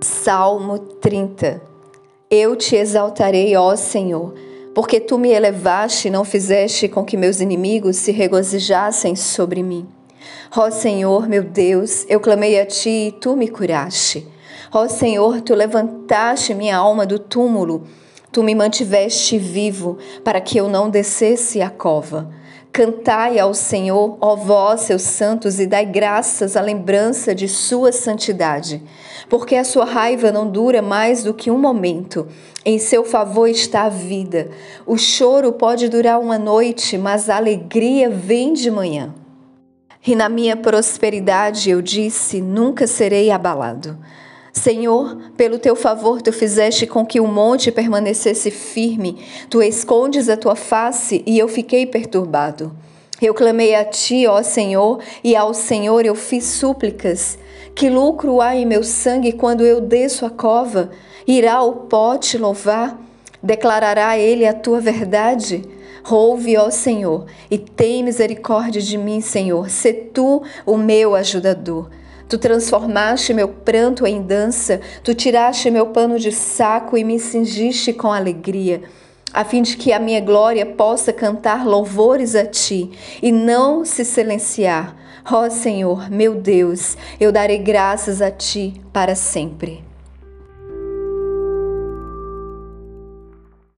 Salmo 30 Eu te exaltarei, ó Senhor, porque tu me elevaste e não fizeste com que meus inimigos se regozijassem sobre mim. Ó Senhor, meu Deus, eu clamei a ti e tu me curaste. Ó Senhor, tu levantaste minha alma do túmulo, tu me mantiveste vivo para que eu não descesse a cova. Cantai ao Senhor, ó vós, seus santos, e dai graças à lembrança de sua santidade, porque a sua raiva não dura mais do que um momento. Em seu favor está a vida. O choro pode durar uma noite, mas a alegria vem de manhã. E na minha prosperidade eu disse: nunca serei abalado. Senhor, pelo teu favor, tu fizeste com que o monte permanecesse firme, tu escondes a tua face e eu fiquei perturbado. Eu clamei a ti, ó Senhor, e ao Senhor eu fiz súplicas. Que lucro há em meu sangue quando eu desço a cova? Irá o pote louvar? Declarará ele a tua verdade? Ouve, ó Senhor, e tem misericórdia de mim, Senhor. Se tu o meu ajudador. Tu transformaste meu pranto em dança, tu tiraste meu pano de saco e me cingiste com alegria, a fim de que a minha glória possa cantar louvores a ti e não se silenciar. Ó Senhor, meu Deus, eu darei graças a ti para sempre.